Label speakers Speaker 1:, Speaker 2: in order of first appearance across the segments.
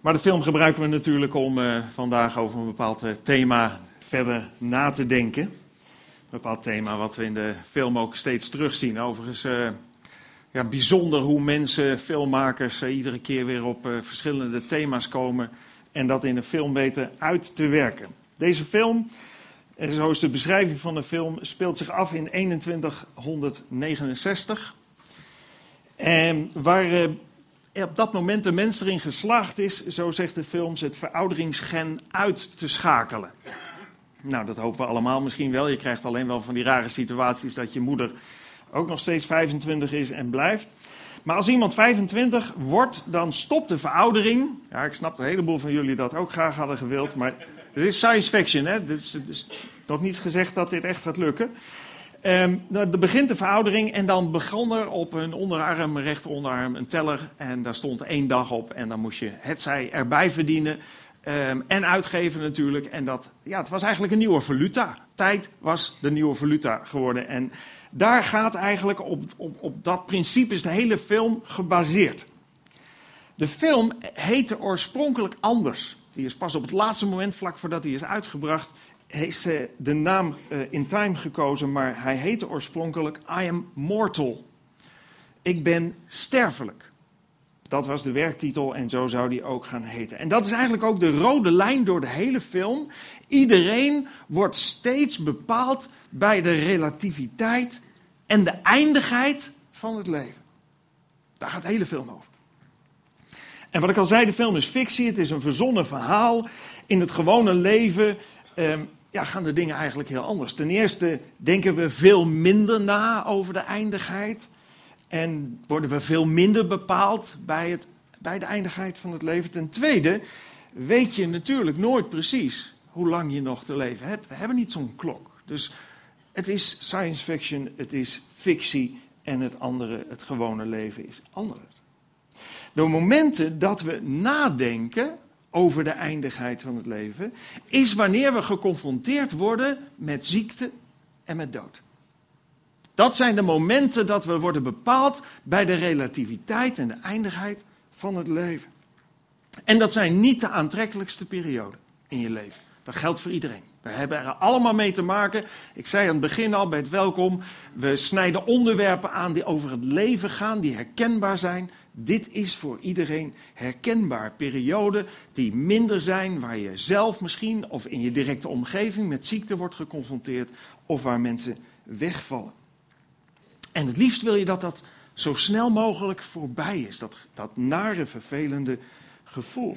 Speaker 1: Maar de film gebruiken we natuurlijk om uh, vandaag over een bepaald uh, thema verder na te denken. Een bepaald thema wat we in de film ook steeds terugzien. Overigens uh, ja, bijzonder hoe mensen, filmmakers, iedere keer weer op verschillende thema's komen en dat in een film weten uit te werken. Deze film, en zo de beschrijving van de film, speelt zich af in 2169. En waar op dat moment de mens erin geslaagd is, zo zegt de film, het verouderingsgen uit te schakelen. Nou, dat hopen we allemaal misschien wel. Je krijgt alleen wel van die rare situaties dat je moeder ook nog steeds 25 is en blijft. Maar als iemand 25 wordt, dan stopt de veroudering. Ja, ik snap een heleboel van jullie dat ook graag hadden gewild, maar het is science fiction, hè? Is, is nog niet gezegd dat dit echt gaat lukken. Um, er begint de veroudering en dan begon er op hun onderarm, rechteronderarm, een teller. En daar stond één dag op en dan moest je het zij erbij verdienen. Um, en uitgeven natuurlijk. En dat, ja, het was eigenlijk een nieuwe valuta. Tijd was de nieuwe valuta geworden. En daar gaat eigenlijk op, op, op dat principe is de hele film gebaseerd. De film heette oorspronkelijk anders. Die is pas op het laatste moment, vlak voordat hij is uitgebracht, heeft ze de naam uh, In Time gekozen, maar hij heette oorspronkelijk I Am Mortal. Ik ben sterfelijk. Dat was de werktitel en zo zou die ook gaan heten. En dat is eigenlijk ook de rode lijn door de hele film. Iedereen wordt steeds bepaald bij de relativiteit en de eindigheid van het leven. Daar gaat de hele film over. En wat ik al zei, de film is fictie, het is een verzonnen verhaal. In het gewone leven um, ja, gaan de dingen eigenlijk heel anders. Ten eerste denken we veel minder na over de eindigheid. En worden we veel minder bepaald bij, het, bij de eindigheid van het leven. Ten tweede weet je natuurlijk nooit precies hoe lang je nog te leven hebt. We hebben niet zo'n klok. Dus het is science fiction, het is fictie en het andere, het gewone leven, is anders. De momenten dat we nadenken over de eindigheid van het leven, is wanneer we geconfronteerd worden met ziekte en met dood. Dat zijn de momenten dat we worden bepaald bij de relativiteit en de eindigheid van het leven. En dat zijn niet de aantrekkelijkste perioden in je leven. Dat geldt voor iedereen. We hebben er allemaal mee te maken. Ik zei aan het begin al bij het welkom. We snijden onderwerpen aan die over het leven gaan, die herkenbaar zijn. Dit is voor iedereen herkenbaar. Perioden die minder zijn, waar je zelf misschien of in je directe omgeving met ziekte wordt geconfronteerd of waar mensen wegvallen. En het liefst wil je dat dat zo snel mogelijk voorbij is, dat, dat nare, vervelende gevoel.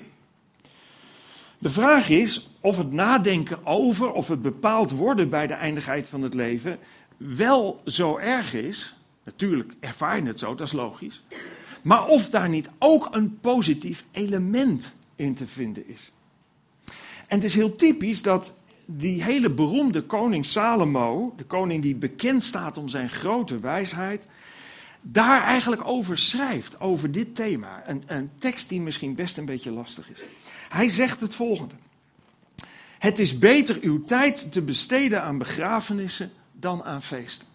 Speaker 1: De vraag is of het nadenken over, of het bepaald worden bij de eindigheid van het leven, wel zo erg is. Natuurlijk ervaar je het zo, dat is logisch. Maar of daar niet ook een positief element in te vinden is. En het is heel typisch dat die hele beroemde koning Salomo, de koning die bekend staat om zijn grote wijsheid, daar eigenlijk over schrijft, over dit thema. Een, een tekst die misschien best een beetje lastig is. Hij zegt het volgende. Het is beter uw tijd te besteden aan begrafenissen dan aan feesten.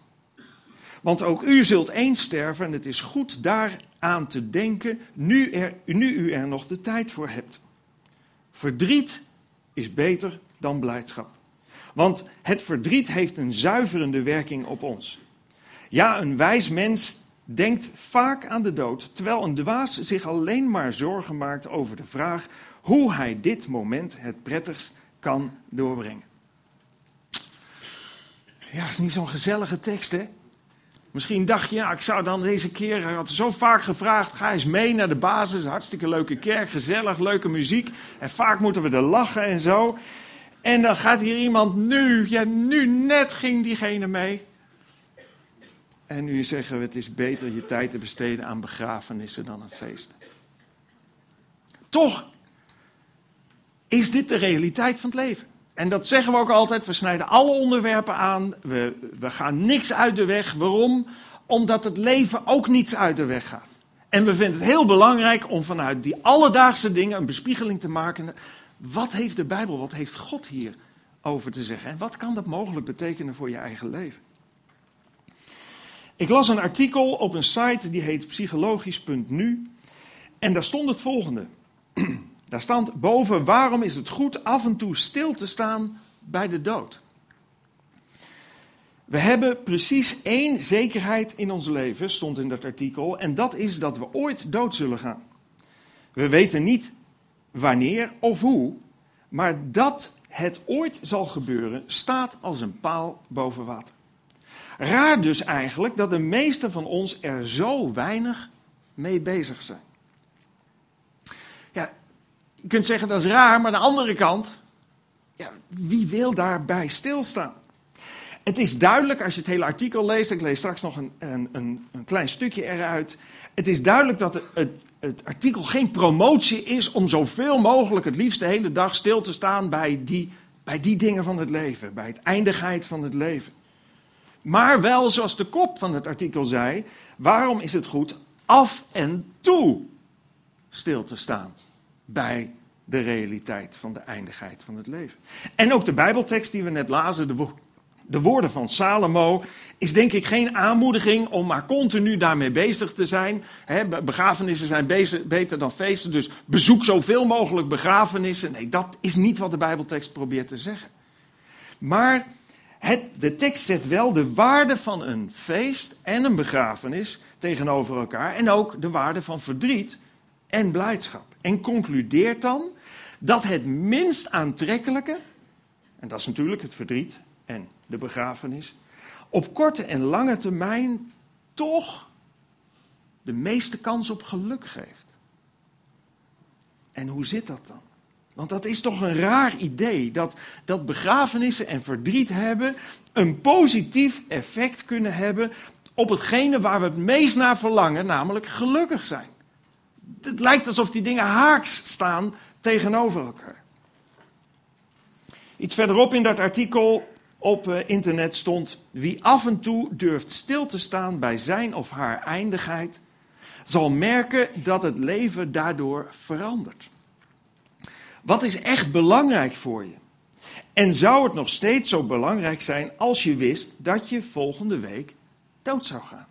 Speaker 1: Want ook u zult eens sterven en het is goed daaraan te denken nu, er, nu u er nog de tijd voor hebt. Verdriet is beter dan blijdschap. Want het verdriet heeft een zuiverende werking op ons. Ja, een wijs mens denkt vaak aan de dood, terwijl een dwaas zich alleen maar zorgen maakt over de vraag hoe hij dit moment het prettigst kan doorbrengen. Ja, is niet zo'n gezellige tekst, hè? Misschien dacht je, ja, ik zou dan deze keer, hij had zo vaak gevraagd, ga eens mee naar de basis, hartstikke leuke kerk, gezellig, leuke muziek. En vaak moeten we er lachen en zo. En dan gaat hier iemand nu, ja, nu net ging diegene mee. En nu zeggen we, het is beter je tijd te besteden aan begrafenissen dan aan feesten. Toch is dit de realiteit van het leven. En dat zeggen we ook altijd. We snijden alle onderwerpen aan. We, we gaan niks uit de weg. Waarom? Omdat het leven ook niets uit de weg gaat. En we vinden het heel belangrijk om vanuit die alledaagse dingen een bespiegeling te maken. Wat heeft de Bijbel, wat heeft God hier over te zeggen? En wat kan dat mogelijk betekenen voor je eigen leven? Ik las een artikel op een site die heet psychologisch.nu. En daar stond het volgende. Daar stond boven: waarom is het goed af en toe stil te staan bij de dood? We hebben precies één zekerheid in ons leven, stond in dat artikel, en dat is dat we ooit dood zullen gaan. We weten niet wanneer of hoe, maar dat het ooit zal gebeuren, staat als een paal boven water. Raar dus eigenlijk dat de meesten van ons er zo weinig mee bezig zijn. Je kunt zeggen dat is raar, maar aan de andere kant, ja, wie wil daarbij stilstaan? Het is duidelijk als je het hele artikel leest, ik lees straks nog een, een, een, een klein stukje eruit. Het is duidelijk dat het, het, artikel geen promotie is om zoveel mogelijk het liefst de hele dag stil te staan bij die, bij die dingen van het leven, bij het eindigheid van het leven. Maar wel, zoals de kop van het artikel zei, waarom is het goed af en toe stil te staan bij de realiteit van de eindigheid van het leven? En ook de Bijbeltekst die we net lazen, de, de woorden van Salomo, is denk ik geen aanmoediging om maar continu daarmee bezig te zijn. begrafenissen zijn beter dan feesten, dus bezoek zoveel mogelijk begrafenissen. Nee, dat is niet wat de Bijbeltekst probeert te zeggen. Maar het, de tekst zet wel de waarde van een feest en een begrafenis tegenover elkaar. En ook de waarde van verdriet en blijdschap. En concludeert dan dat het minst aantrekkelijke, en dat is natuurlijk het verdriet en de begrafenis, op korte en lange termijn toch de meeste kans op geluk geeft. En hoe zit dat dan? Want dat is toch een raar idee, dat, dat begrafenissen en verdriet hebben een positief effect kunnen hebben op hetgene waar we het meest naar verlangen, namelijk gelukkig zijn. Het lijkt alsof die dingen haaks staan tegenover elkaar. Iets verderop in dat artikel op eh, internet stond: Wie af en toe durft stil te staan bij zijn of haar eindigheid, zal merken dat het leven daardoor verandert. Wat is echt belangrijk voor je? En zou het nog steeds zo belangrijk zijn als je wist dat je volgende week dood zou gaan?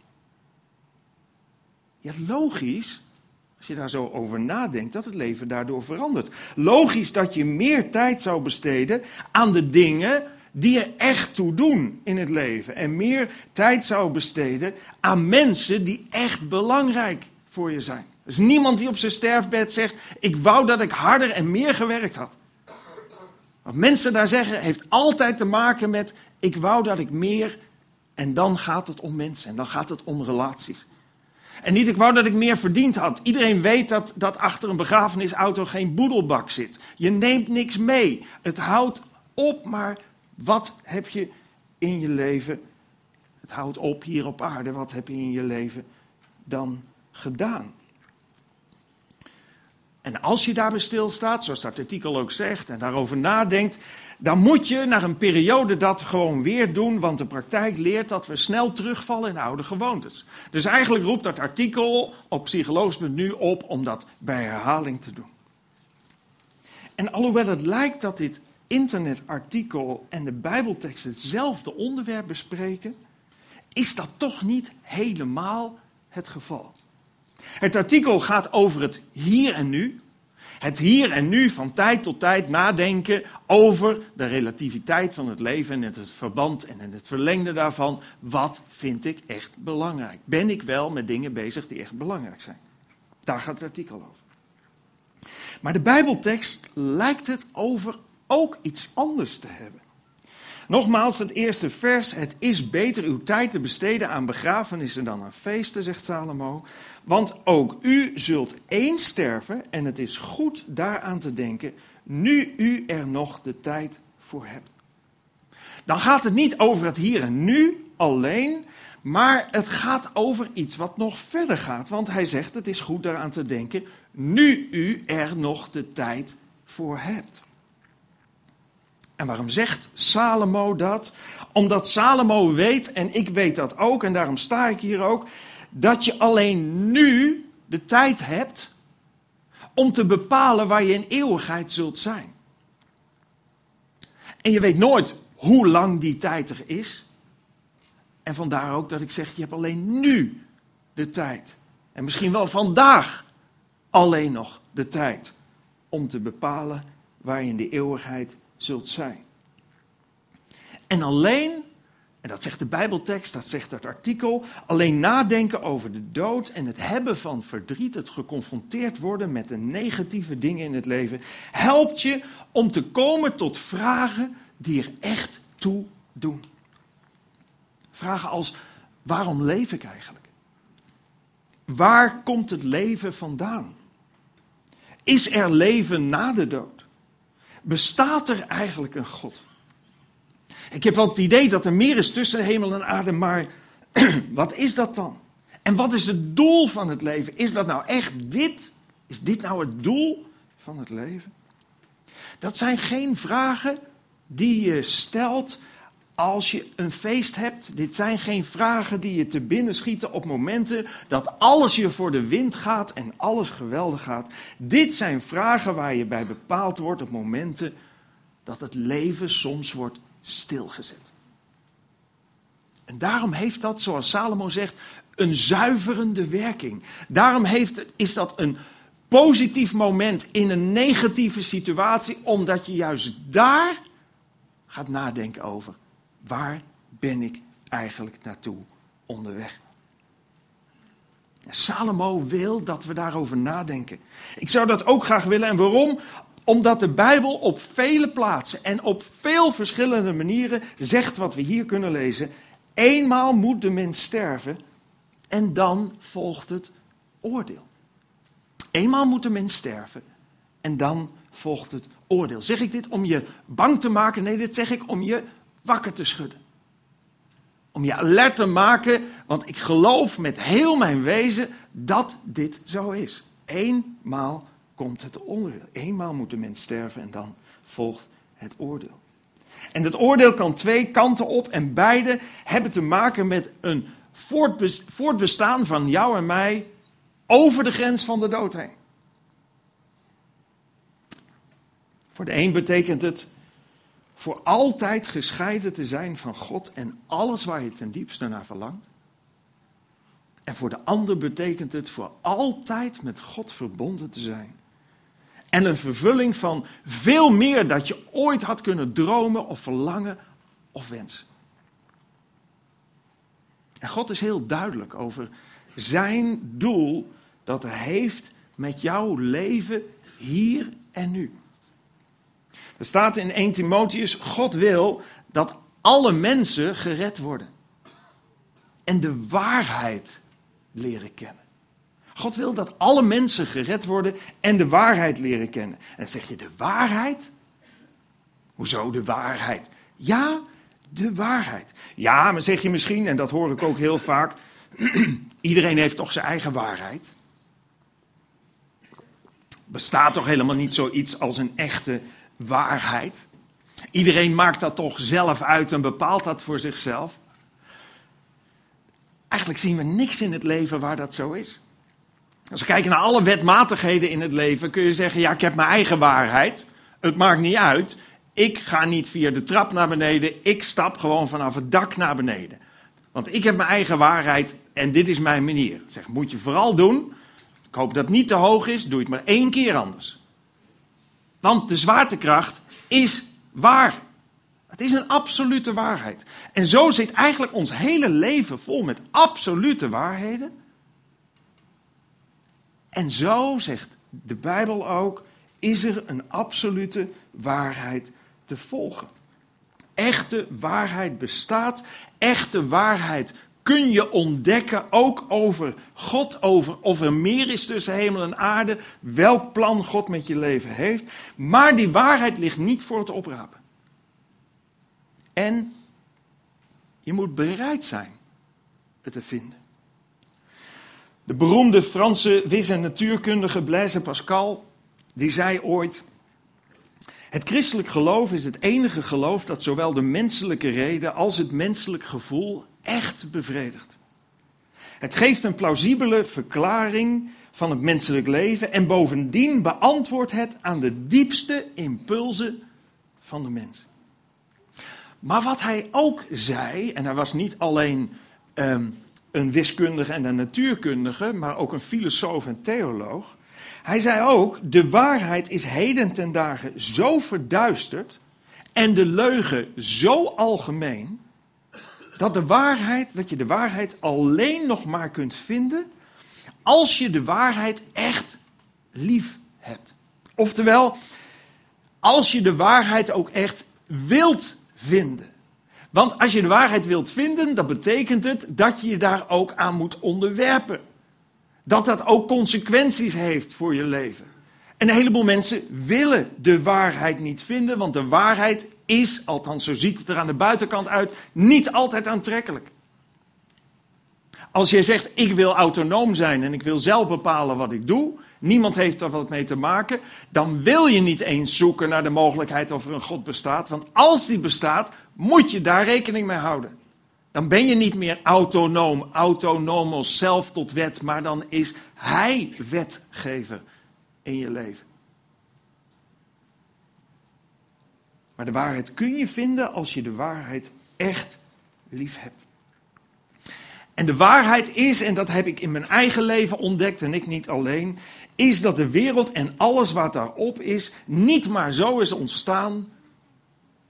Speaker 1: Ja, logisch, als je daar zo over nadenkt, dat het leven daardoor verandert. Logisch dat je meer tijd zou besteden aan de dingen die er echt toe doen in het leven. En meer tijd zou besteden aan mensen die echt belangrijk voor je zijn. Er is niemand die op zijn sterfbed zegt: Ik wou dat ik harder en meer gewerkt had. Wat mensen daar zeggen, heeft altijd te maken met: Ik wou dat ik meer. En dan gaat het om mensen en dan gaat het om relaties. En niet, ik wou dat ik meer verdiend had. Iedereen weet dat, dat achter een begrafenisauto geen boedelbak zit. Je neemt niks mee. Het houdt op, maar wat heb je in je leven, het houdt op hier op aarde, wat heb je in je leven dan gedaan? En als je daarbij stilstaat, zoals dat artikel ook zegt, en daarover nadenkt, dan moet je naar een periode dat gewoon weer doen, want de praktijk leert dat we snel terugvallen in oude gewoontes. Dus eigenlijk roept dat artikel op psychologisch nu op om dat bij herhaling te doen. En alhoewel het lijkt dat dit internetartikel en de Bijbeltekst hetzelfde onderwerp bespreken, is dat toch niet helemaal het geval. Het artikel gaat over het hier en nu. Het hier en nu van tijd tot tijd nadenken over de relativiteit van het leven en het verband en het verlengde daarvan. Wat vind ik echt belangrijk? Ben ik wel met dingen bezig die echt belangrijk zijn? Daar gaat het artikel over. Maar de Bijbeltekst lijkt het over ook iets anders te hebben. Nogmaals, het eerste vers. Het is beter uw tijd te besteden aan begrafenissen dan aan feesten, zegt Salomo. Want ook u zult eens sterven en het is goed daaraan te denken, nu u er nog de tijd voor hebt. Dan gaat het niet over het hier en nu alleen, maar het gaat over iets wat nog verder gaat. Want hij zegt, het is goed daaraan te denken, nu u er nog de tijd voor hebt. En waarom zegt Salomo dat? Omdat Salomo weet, en ik weet dat ook, en daarom sta ik hier ook, dat je alleen nu de tijd hebt om te bepalen waar je in eeuwigheid zult zijn. En je weet nooit hoe lang die tijd er is. En vandaar ook dat ik zeg, je hebt alleen nu de tijd. En misschien wel vandaag alleen nog de tijd om te bepalen waar je in de eeuwigheid zult zijn. En alleen, en dat zegt de Bijbeltekst, dat zegt het artikel, alleen nadenken over de dood en het hebben van verdriet, het geconfronteerd worden met de negatieve dingen in het leven, helpt je om te komen tot vragen die er echt toe doen. Vragen als, waarom leef ik eigenlijk? Waar komt het leven vandaan? Is er leven na de dood? Bestaat er eigenlijk een God? Ik heb wel het idee dat er meer is tussen hemel en aarde, maar wat is dat dan? En wat is het doel van het leven? Is dat nou echt dit? Is dit nou het doel van het leven? Dat zijn geen vragen die je stelt als je een feest hebt. Dit zijn geen vragen die je te binnen schieten op momenten dat alles je voor de wind gaat en alles geweldig gaat. Dit zijn vragen waar je bij bepaald wordt op momenten dat het leven soms wordt stilgezet. En daarom heeft dat, zoals Salomo zegt, een zuiverende werking. Daarom heeft, is dat een positief moment in een negatieve situatie, omdat je juist daar gaat nadenken over waar ben ik eigenlijk naartoe onderweg. Salomo wil dat we daarover nadenken. Ik zou dat ook graag willen. En waarom? Omdat de Bijbel op vele plaatsen en op veel verschillende manieren zegt wat we hier kunnen lezen. Eenmaal moet de mens sterven en dan volgt het oordeel. Eenmaal moet de mens sterven en dan volgt het oordeel. Zeg ik dit om je bang te maken? Nee, dit zeg ik om je wakker te schudden. Om je alert te maken, want ik geloof met heel mijn wezen dat dit zo is. Eenmaal komt het oordeel. Eenmaal moet de mens sterven en dan volgt het oordeel. En het oordeel kan twee kanten op en beide hebben te maken met een voortbestaan van jou en mij over de grens van de dood heen. Voor de een betekent het voor altijd gescheiden te zijn van God en alles waar je ten diepste naar verlangt. En voor de ander betekent het voor altijd met God verbonden te zijn. En een vervulling van veel meer dat je ooit had kunnen dromen of verlangen of wensen. En God is heel duidelijk over zijn doel dat hij heeft met jouw leven hier en nu. Er staat in 1 Timotheus, God wil dat alle mensen gered worden. En de waarheid leren kennen. God wil dat alle mensen gered worden en de waarheid leren kennen. En dan zeg je, de waarheid? Hoezo de waarheid? Ja, de waarheid. Ja, maar zeg je misschien, en dat hoor ik ook heel vaak, iedereen heeft toch zijn eigen waarheid. Bestaat toch helemaal niet zoiets als een echte waarheid. Iedereen maakt dat toch zelf uit en bepaalt dat voor zichzelf. Eigenlijk zien we niks in het leven waar dat zo is. Als we kijken naar alle wetmatigheden in het leven, kun je zeggen: ja, ik heb mijn eigen waarheid. Het maakt niet uit. Ik ga niet via de trap naar beneden. Ik stap gewoon vanaf het dak naar beneden. Want ik heb mijn eigen waarheid en dit is mijn manier. Zeg, moet je vooral doen. Ik hoop dat het niet te hoog is. Doe het maar één keer anders. Want de zwaartekracht is waar. Het is een absolute waarheid. En zo zit eigenlijk ons hele leven vol met absolute waarheden. En zo, zegt de Bijbel ook, is er een absolute waarheid te volgen. Echte waarheid bestaat. Echte waarheid kun je ontdekken, ook over God, over of er meer is tussen hemel en aarde, welk plan God met je leven heeft. Maar die waarheid ligt niet voor het oprapen. En je moet bereid zijn het te vinden. De beroemde Franse wis- en natuurkundige Blaise Pascal, die zei ooit: Het christelijk geloof is het enige geloof dat zowel de menselijke reden als het menselijk gevoel echt bevredigt. Het geeft een plausibele verklaring van het menselijk leven en bovendien beantwoordt het aan de diepste impulsen van de mens. Maar wat hij ook zei, en hij was niet alleen um, een wiskundige en een natuurkundige, maar ook een filosoof en theoloog. Hij zei ook: de waarheid is heden ten dagen zo verduisterd en de leugen zo algemeen dat de waarheid, dat je de waarheid alleen nog maar kunt vinden als je de waarheid echt lief hebt. Oftewel, als je de waarheid ook echt wilt vinden. Want als je de waarheid wilt vinden, dan betekent het dat je je daar ook aan moet onderwerpen. Dat dat ook consequenties heeft voor je leven. En een heleboel mensen willen de waarheid niet vinden, want de waarheid is, althans zo ziet het er aan de buitenkant uit, niet altijd aantrekkelijk. Als je zegt, ik wil autonoom zijn en ik wil zelf bepalen wat ik doe, niemand heeft er wat mee te maken, dan wil je niet eens zoeken naar de mogelijkheid of er een God bestaat. Want als die bestaat, moet je daar rekening mee houden. Dan ben je niet meer autonoom, autonomos, zelf tot wet, maar dan is Hij wetgever in je leven. Maar de waarheid kun je vinden als je de waarheid echt lief hebt. En de waarheid is, en dat heb ik in mijn eigen leven ontdekt en ik niet alleen, is dat de wereld en alles wat daarop is niet maar zo is ontstaan,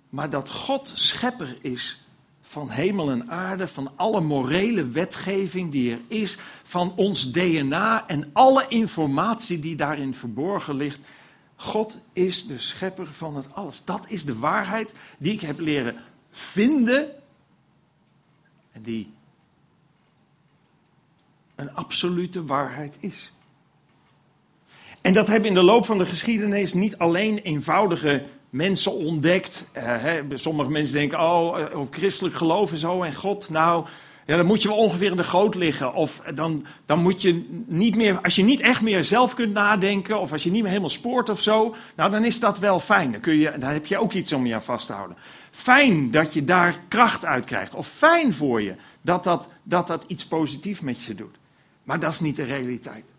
Speaker 1: maar dat God schepper is van hemel en aarde, van alle morele wetgeving die er is, van ons DNA en alle informatie die daarin verborgen ligt. God is de schepper van het alles. Dat is de waarheid die ik heb leren vinden en die een absolute waarheid is. En dat hebben in de loop van de geschiedenis niet alleen eenvoudige mensen ontdekt. Uh, hè, sommige mensen denken, oh, uh, christelijk geloof en zo en God, nou, ja, dan moet je wel ongeveer in de goot liggen. Of dan, dan moet je niet meer, als je niet echt meer zelf kunt nadenken, of als je niet meer helemaal spoort of zo, nou dan is dat wel fijn. Dan, kun je, dan heb je ook iets om je aan vast te houden. Fijn dat je daar kracht uit krijgt. Of fijn voor je dat dat, dat, dat iets positiefs met je doet. Maar dat is niet de realiteit.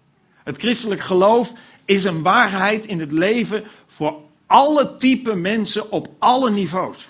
Speaker 1: Het christelijk geloof is een waarheid in het leven voor alle type mensen op alle niveaus.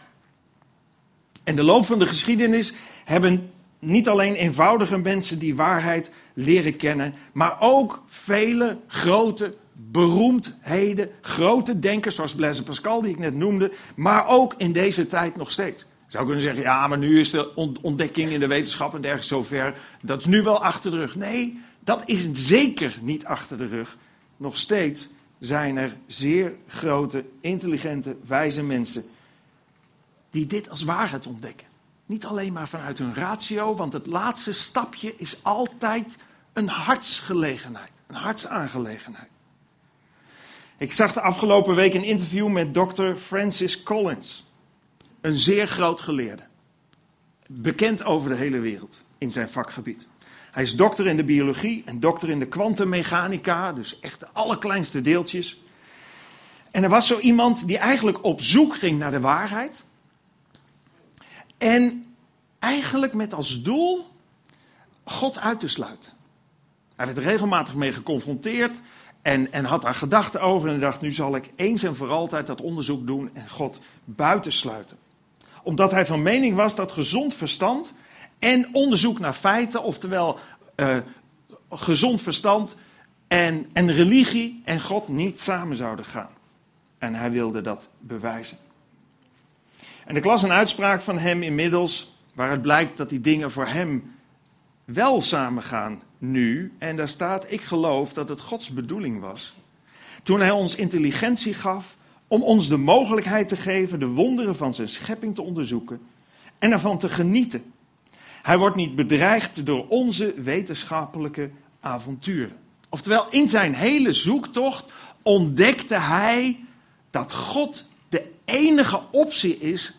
Speaker 1: En de loop van de geschiedenis hebben niet alleen eenvoudige mensen die waarheid leren kennen, maar ook vele grote beroemdheden, grote denkers zoals Blaise Pascal die ik net noemde, maar ook in deze tijd nog steeds. Je zou kunnen zeggen, ja, maar nu is de ontdekking in de wetenschap en dergelijke zover, dat is nu wel achter de rug. Nee, dat is zeker niet achter de rug. Nog steeds zijn er zeer grote, intelligente, wijze mensen die dit als waarheid ontdekken. Niet alleen maar vanuit hun ratio, want het laatste stapje is altijd een hartsgelegenheid, een hartsaangelegenheid. Ik zag de afgelopen week een interview met dokter Francis Collins, een zeer groot geleerde, bekend over de hele wereld in zijn vakgebied. Hij is dokter in de biologie en dokter in de kwantummechanica, dus echt de allerkleinste deeltjes. En er was zo iemand die eigenlijk op zoek ging naar de waarheid. En eigenlijk met als doel God uit te sluiten. Hij werd er regelmatig mee geconfronteerd en, en had daar gedachten over. En dacht, nu zal ik eens en voor altijd dat onderzoek doen en God buitensluiten. Omdat hij van mening was dat gezond verstand en onderzoek naar feiten, oftewel uh, gezond verstand en, en religie en God niet samen zouden gaan. En hij wilde dat bewijzen. En ik las een uitspraak van hem inmiddels, waaruit blijkt dat die dingen voor hem wel samengaan nu. En daar staat, ik geloof dat het Gods bedoeling was. Toen hij ons intelligentie gaf om ons de mogelijkheid te geven de wonderen van zijn schepping te onderzoeken en ervan te genieten. Hij wordt niet bedreigd door onze wetenschappelijke avonturen. Oftewel, in zijn hele zoektocht ontdekte hij dat God de enige optie is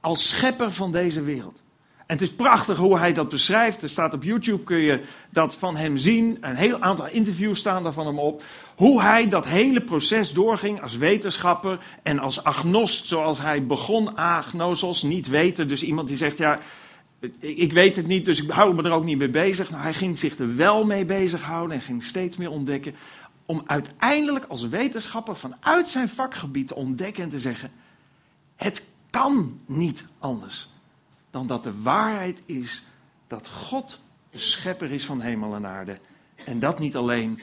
Speaker 1: als schepper van deze wereld. En het is prachtig hoe hij dat beschrijft. Er staat op YouTube, kun je dat van hem zien. Een heel aantal interviews staan daar van hem op. Hoe hij dat hele proces doorging als wetenschapper en als agnost, zoals hij begon, agnosos, niet weten. Dus iemand die zegt, ja, ik weet het niet, dus ik hou me er ook niet mee bezig. Nou, hij ging zich er wel mee bezighouden en ging steeds meer ontdekken. Om uiteindelijk als wetenschapper vanuit zijn vakgebied te ontdekken en te zeggen: Het kan niet anders dan dat de waarheid is dat God de schepper is van hemel en aarde. En dat niet alleen,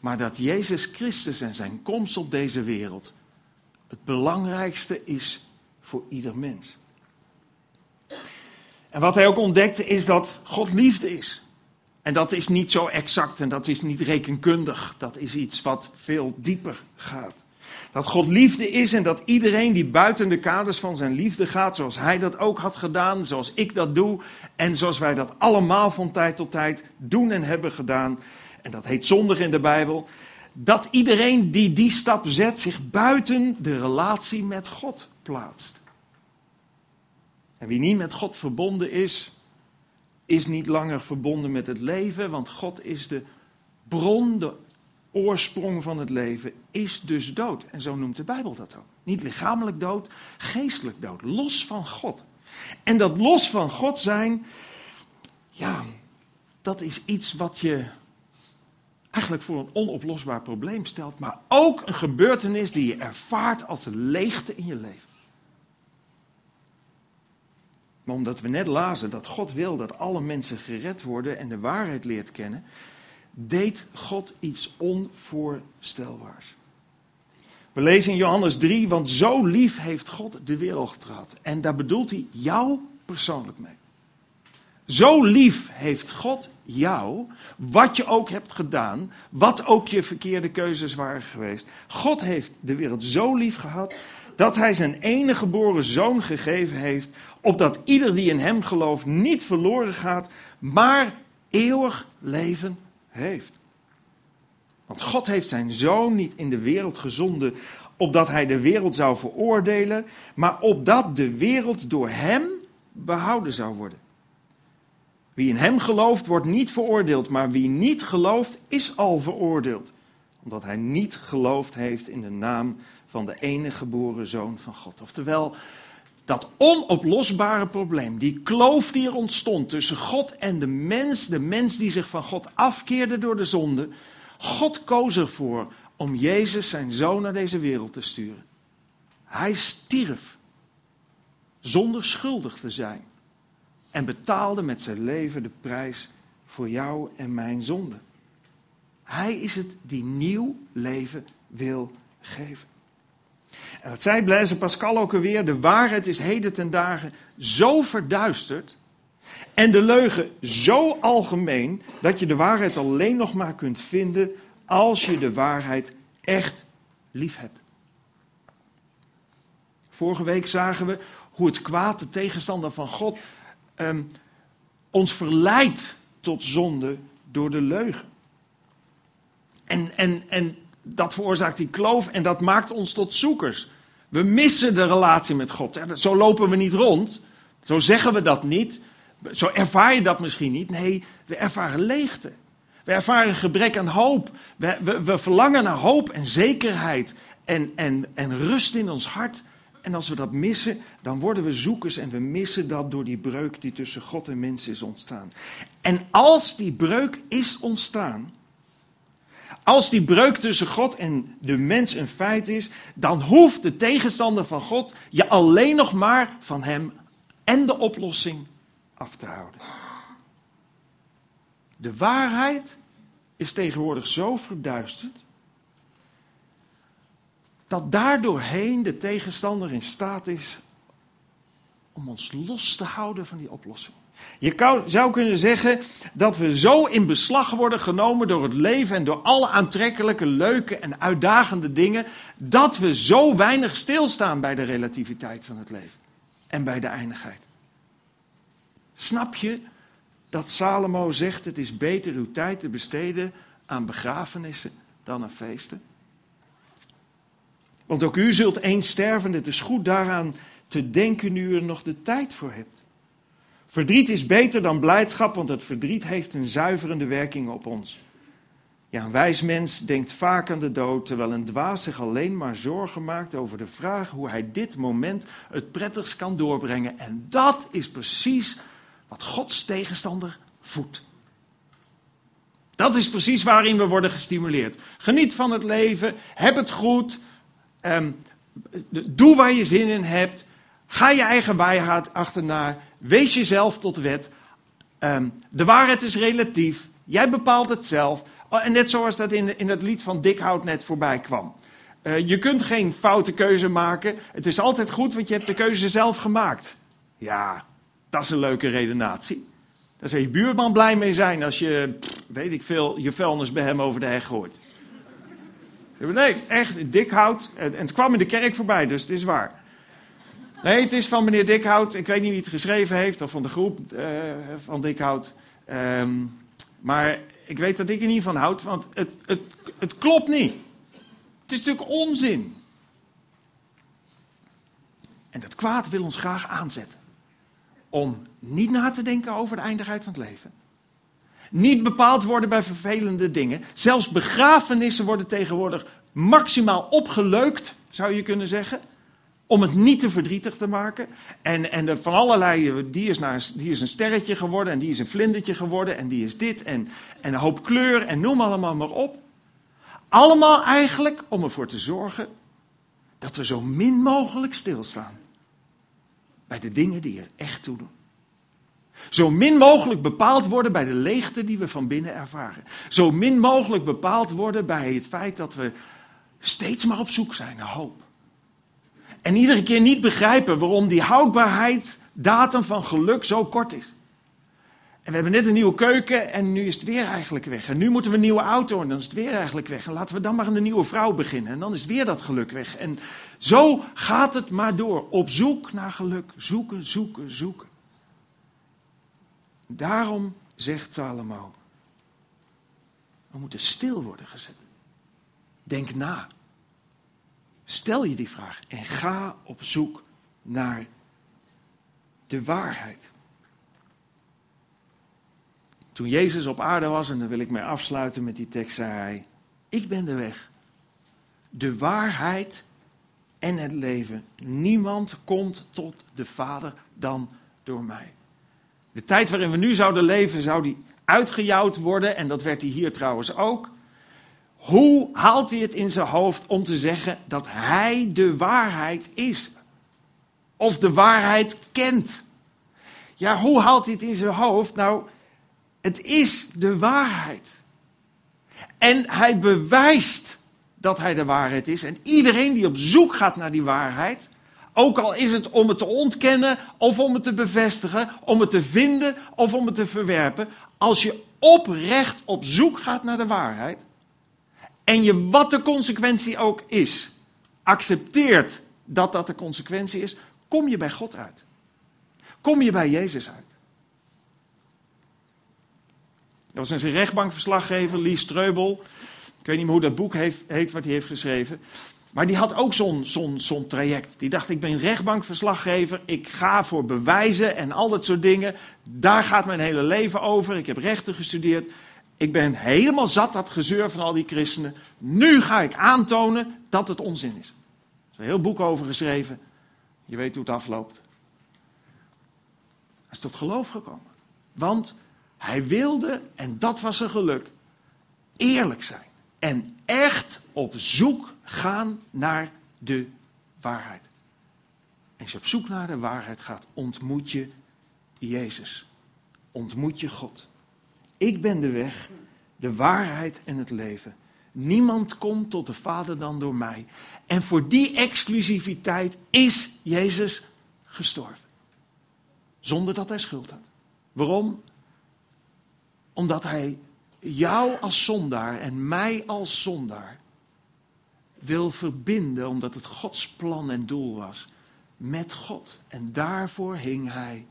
Speaker 1: maar dat Jezus Christus en zijn komst op deze wereld het belangrijkste is voor ieder mens. En wat hij ook ontdekte is dat God liefde is. En dat is niet zo exact en dat is niet rekenkundig. Dat is iets wat veel dieper gaat. Dat God liefde is en dat iedereen die buiten de kaders van zijn liefde gaat, zoals hij dat ook had gedaan, zoals ik dat doe en zoals wij dat allemaal van tijd tot tijd doen en hebben gedaan, en dat heet zondig in de Bijbel, dat iedereen die die stap zet zich buiten de relatie met God plaatst. En wie niet met God verbonden is, is niet langer verbonden met het leven, want God is de bron, de oorsprong van het leven, is dus dood. En zo noemt de Bijbel dat ook. Niet lichamelijk dood, geestelijk dood, los van God. En dat los van God zijn, ja, dat is iets wat je eigenlijk voor een onoplosbaar probleem stelt, maar ook een gebeurtenis die je ervaart als een leegte in je leven. Maar omdat we net lazen dat God wil dat alle mensen gered worden en de waarheid leert kennen, deed God iets onvoorstelbaars. We lezen in Johannes 3, want zo lief heeft God de wereld getraat. En daar bedoelt hij jou persoonlijk mee. Zo lief heeft God jou, wat je ook hebt gedaan, wat ook je verkeerde keuzes waren geweest. God heeft de wereld zo lief gehad dat hij zijn enige geboren zoon gegeven heeft, opdat ieder die in hem gelooft niet verloren gaat, maar eeuwig leven heeft. Want God heeft zijn zoon niet in de wereld gezonden, opdat hij de wereld zou veroordelen, maar opdat de wereld door hem behouden zou worden. Wie in hem gelooft, wordt niet veroordeeld, maar wie niet gelooft, is al veroordeeld, omdat hij niet geloofd heeft in de naam van de enige geboren zoon van God. Oftewel, dat onoplosbare probleem, die kloof die er ontstond tussen God en de mens, de mens die zich van God afkeerde door de zonde, God koos ervoor om Jezus, zijn zoon, naar deze wereld te sturen. Hij stierf zonder schuldig te zijn en betaalde met zijn leven de prijs voor jou en mijn zonde. Hij is het die nieuw leven wil geven. En wat zei Blaise Pascal ook alweer, de waarheid is heden ten dagen zo verduisterd en de leugen zo algemeen dat je de waarheid alleen nog maar kunt vinden als je de waarheid echt lief hebt. Vorige week zagen we hoe het kwaad, de tegenstander van God, um, ons verleidt tot zonde door de leugen. En, en, en dat veroorzaakt die kloof en dat maakt ons tot zoekers. We missen de relatie met God. Zo lopen we niet rond. Zo zeggen we dat niet. Zo ervaar je dat misschien niet. Nee, we ervaren leegte. We ervaren gebrek aan hoop. We, we, we verlangen naar hoop en zekerheid en, en, en rust in ons hart. En als we dat missen, dan worden we zoekers en we missen dat door die breuk die tussen God en mens is ontstaan. En als die breuk is ontstaan, als die breuk tussen God en de mens een feit is, dan hoeft de tegenstander van God je alleen nog maar van hem en de oplossing af te houden. De waarheid is tegenwoordig zo verduisterd dat daardoorheen de tegenstander in staat is om ons los te houden van die oplossing. Je zou kunnen zeggen dat we zo in beslag worden genomen door het leven en door alle aantrekkelijke, leuke en uitdagende dingen, dat we zo weinig stilstaan bij de relativiteit van het leven en bij de eindigheid. Snap je dat Salomo zegt: het is beter uw tijd te besteden aan begrafenissen dan aan feesten? Want ook u zult eens sterven. Het is goed daaraan te denken nu u er nog de tijd voor hebt. Verdriet is beter dan blijdschap, want het verdriet heeft een zuiverende werking op ons. Ja, een wijs mens denkt vaak aan de dood, terwijl een dwaas zich alleen maar zorgen maakt over de vraag hoe hij dit moment het prettigst kan doorbrengen. En dat is precies wat Gods tegenstander voedt. Dat is precies waarin we worden gestimuleerd. Geniet van het leven, heb het goed, Ehm, doe waar je zin in hebt. Ga je eigen bijhaard achterna. Wees jezelf tot wet. Um, de waarheid is relatief. Jij bepaalt het zelf. Oh, en net zoals dat in, in het lied van Dikhout net voorbij kwam. Uh, je kunt geen foute keuze maken. Het is altijd goed, want je hebt de keuze zelf gemaakt. Ja, dat is een leuke redenatie. Daar zou je buurman blij mee zijn als je, weet ik veel, je vuilnis bij hem over de heg gooit. Nee, echt, Dikhout. En het kwam in de kerk voorbij, dus het is waar. Nee, het is van meneer Dikhout. Ik weet niet wie het geschreven heeft, of van de groep uh, van Dikhout. Um, maar ik weet dat ik er niet van houd, want het, het, het klopt niet. Het is natuurlijk onzin. En dat kwaad wil ons graag aanzetten. Om niet na te denken over de eindigheid van het leven. Niet bepaald worden bij vervelende dingen. Zelfs begrafenissen worden tegenwoordig maximaal opgeleukt, zou je kunnen zeggen. Om het niet te verdrietig te maken. En, en van allerlei, die is, naar, die is een sterretje geworden en die is een vlindertje geworden en die is dit en, en een hoop kleur en noem allemaal maar op. Allemaal eigenlijk om ervoor te zorgen dat we zo min mogelijk stilstaan bij de dingen die er echt toe doen. Zo min mogelijk bepaald worden bij de leegte die we van binnen ervaren. Zo min mogelijk bepaald worden bij het feit dat we steeds maar op zoek zijn naar hoop. En iedere keer niet begrijpen waarom die houdbaarheid, datum van geluk zo kort is. En we hebben net een nieuwe keuken en nu is het weer eigenlijk weg. En nu moeten we een nieuwe auto en dan is het weer eigenlijk weg. En laten we dan maar een nieuwe vrouw beginnen en dan is weer dat geluk weg. En zo gaat het maar door. Op zoek naar geluk. Zoeken, zoeken, zoeken. Daarom zegt Salomo, we moeten stil worden gezet. Denk na. Stel je die vraag en ga op zoek naar de waarheid. Toen Jezus op aarde was, en daar wil ik mee afsluiten met die tekst, zei hij: Ik ben de weg, de waarheid en het leven. Niemand komt tot de Vader dan door mij. De tijd waarin we nu zouden leven, zou die uitgejouwd worden, en dat werd hij hier trouwens ook. Hoe haalt hij het in zijn hoofd om te zeggen dat hij de waarheid is? Of de waarheid kent? Ja, hoe haalt hij het in zijn hoofd? Nou, het is de waarheid. En hij bewijst dat hij de waarheid is. En iedereen die op zoek gaat naar die waarheid, ook al is het om het te ontkennen of om het te bevestigen, om het te vinden of om het te verwerpen, als je oprecht op zoek gaat naar de waarheid, en je wat de consequentie ook is, accepteert dat dat de consequentie is, kom je bij God uit. Kom je bij Jezus uit. Dat was een rechtbankverslaggever, Lee Streubel. Ik weet niet meer hoe dat boek heeft, heet wat hij heeft geschreven. Maar die had ook zo'n zo'n zo'n traject. Die dacht, ik ben rechtbankverslaggever, ik ga voor bewijzen en al dat soort dingen. Daar gaat mijn hele leven over. Ik heb rechten gestudeerd. Ik ben helemaal zat dat gezeur van al die christenen. Nu ga ik aantonen dat het onzin is. Er is een heel boek over geschreven. Je weet hoe het afloopt. Hij is tot geloof gekomen. Want hij wilde, en dat was zijn geluk, eerlijk zijn. En echt op zoek gaan naar de waarheid. En als je op zoek naar de waarheid gaat, ontmoet je Jezus. Ontmoet je God. Ik ben de weg, de waarheid en het leven. Niemand komt tot de Vader dan door mij. En voor die exclusiviteit is Jezus gestorven. Zonder dat hij schuld had. Waarom? Omdat hij jou als zondaar en mij als zondaar wil verbinden, omdat het Gods plan en doel was, met God. En daarvoor hing hij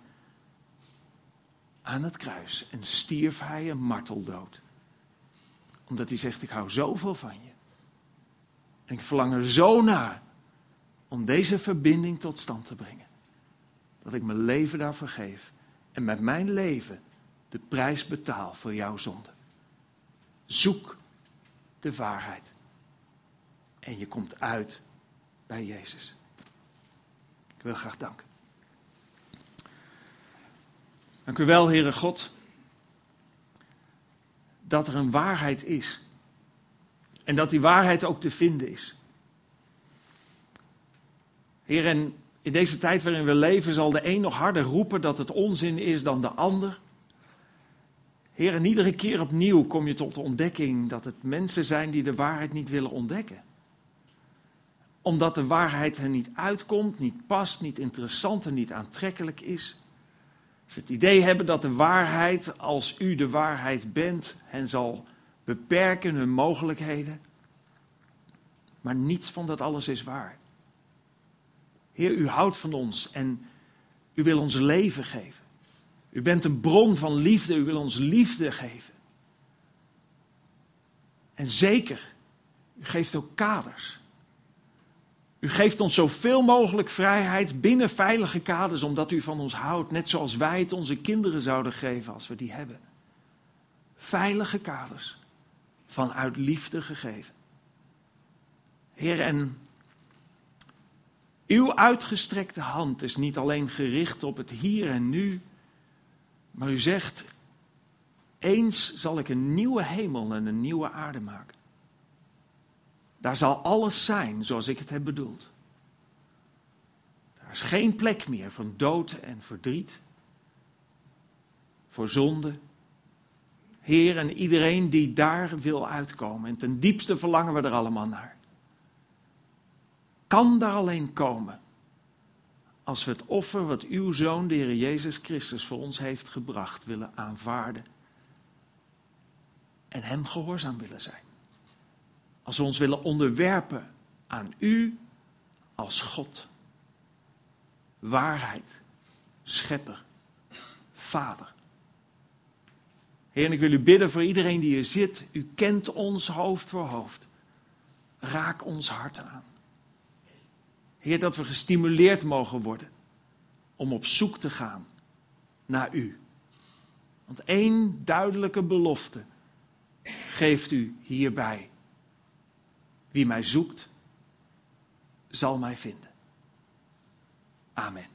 Speaker 1: aan het kruis en stierf hij een marteldood. Omdat hij zegt, ik hou zoveel van je. En ik verlang er zo naar om deze verbinding tot stand te brengen. Dat ik mijn leven daarvoor geef. En met mijn leven de prijs betaal voor jouw zonde. Zoek de waarheid. En je komt uit bij Jezus. Ik wil graag danken. Dank u wel, Heere God, dat er een waarheid is. En dat die waarheid ook te vinden is. Heer, en in deze tijd waarin we leven zal de een nog harder roepen dat het onzin is dan de ander. Heer, en iedere keer opnieuw kom je tot de ontdekking dat het mensen zijn die de waarheid niet willen ontdekken. Omdat de waarheid hen niet uitkomt, niet past, niet interessant en niet aantrekkelijk is. Ze het idee hebben dat de waarheid, als u de waarheid bent, hen zal beperken hun mogelijkheden. Maar niets van dat alles is waar. Heer, u houdt van ons en u wil ons leven geven. U bent een bron van liefde, u wil ons liefde geven. En zeker, u geeft ook kaders. U geeft ons zoveel mogelijk vrijheid binnen veilige kaders, omdat u van ons houdt, net zoals wij het onze kinderen zouden geven als we die hebben. Veilige kaders, vanuit liefde gegeven. Heer, en uw uitgestrekte hand is niet alleen gericht op het hier en nu, maar u zegt, eens zal ik een nieuwe hemel en een nieuwe aarde maken. Daar zal alles zijn zoals ik het heb bedoeld. Daar is geen plek meer van dood en verdriet, voor zonde. Heer, en iedereen die daar wil uitkomen, en ten diepste verlangen we er allemaal naar, kan daar alleen komen als we het offer wat uw zoon, de Heer Jezus Christus, voor ons heeft gebracht, willen aanvaarden en Hem gehoorzaam willen zijn. Als we ons willen onderwerpen aan U als God, waarheid, schepper, vader. Heer, ik wil u bidden voor iedereen die hier zit. U kent ons hoofd voor hoofd. Raak ons hart aan. Heer, dat we gestimuleerd mogen worden om op zoek te gaan naar U. Want één duidelijke belofte geeft U hierbij. Wie mij zoekt, zal mij vinden. Amen.